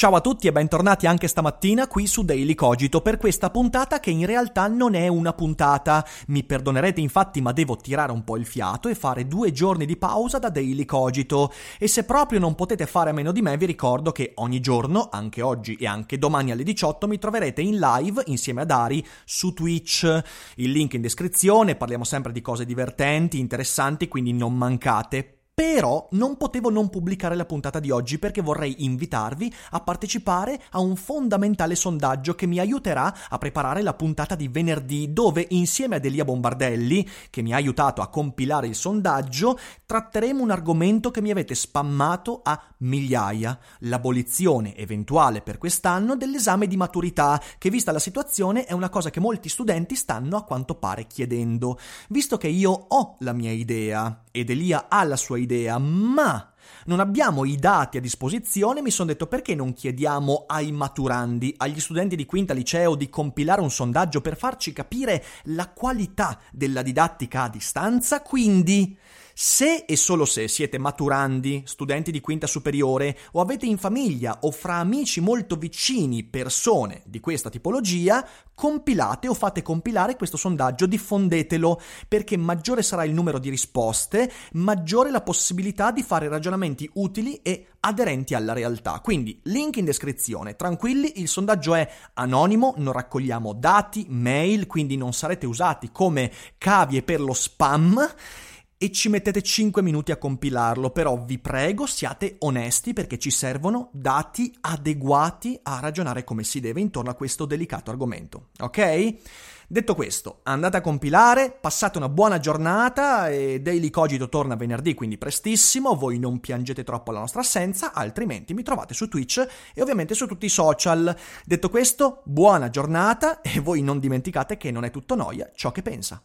Ciao a tutti e bentornati anche stamattina qui su Daily Cogito per questa puntata che in realtà non è una puntata. Mi perdonerete infatti ma devo tirare un po' il fiato e fare due giorni di pausa da Daily Cogito. E se proprio non potete fare a meno di me vi ricordo che ogni giorno, anche oggi e anche domani alle 18, mi troverete in live insieme ad Ari su Twitch. Il link in descrizione, parliamo sempre di cose divertenti, interessanti, quindi non mancate. Però non potevo non pubblicare la puntata di oggi perché vorrei invitarvi a partecipare a un fondamentale sondaggio che mi aiuterà a preparare la puntata di venerdì dove insieme ad Elia Bombardelli, che mi ha aiutato a compilare il sondaggio, tratteremo un argomento che mi avete spammato a migliaia, l'abolizione eventuale per quest'anno dell'esame di maturità, che vista la situazione è una cosa che molti studenti stanno a quanto pare chiedendo. Visto che io ho la mia idea ed Elia ha la sua idea, ma non abbiamo i dati a disposizione, mi sono detto perché non chiediamo ai maturandi, agli studenti di quinta liceo di compilare un sondaggio per farci capire la qualità della didattica a distanza, quindi se e solo se siete maturandi, studenti di quinta superiore o avete in famiglia o fra amici molto vicini persone di questa tipologia, compilate o fate compilare questo sondaggio, diffondetelo, perché maggiore sarà il numero di risposte, maggiore la possibilità di fare ragionamenti utili e aderenti alla realtà. Quindi, link in descrizione. Tranquilli, il sondaggio è anonimo, non raccogliamo dati, mail, quindi non sarete usati come cavie per lo spam e ci mettete 5 minuti a compilarlo, però vi prego siate onesti perché ci servono dati adeguati a ragionare come si deve intorno a questo delicato argomento, ok? Detto questo, andate a compilare, passate una buona giornata e Daily Cogito torna venerdì, quindi prestissimo, voi non piangete troppo la nostra assenza, altrimenti mi trovate su Twitch e ovviamente su tutti i social. Detto questo, buona giornata e voi non dimenticate che non è tutto noia ciò che pensa.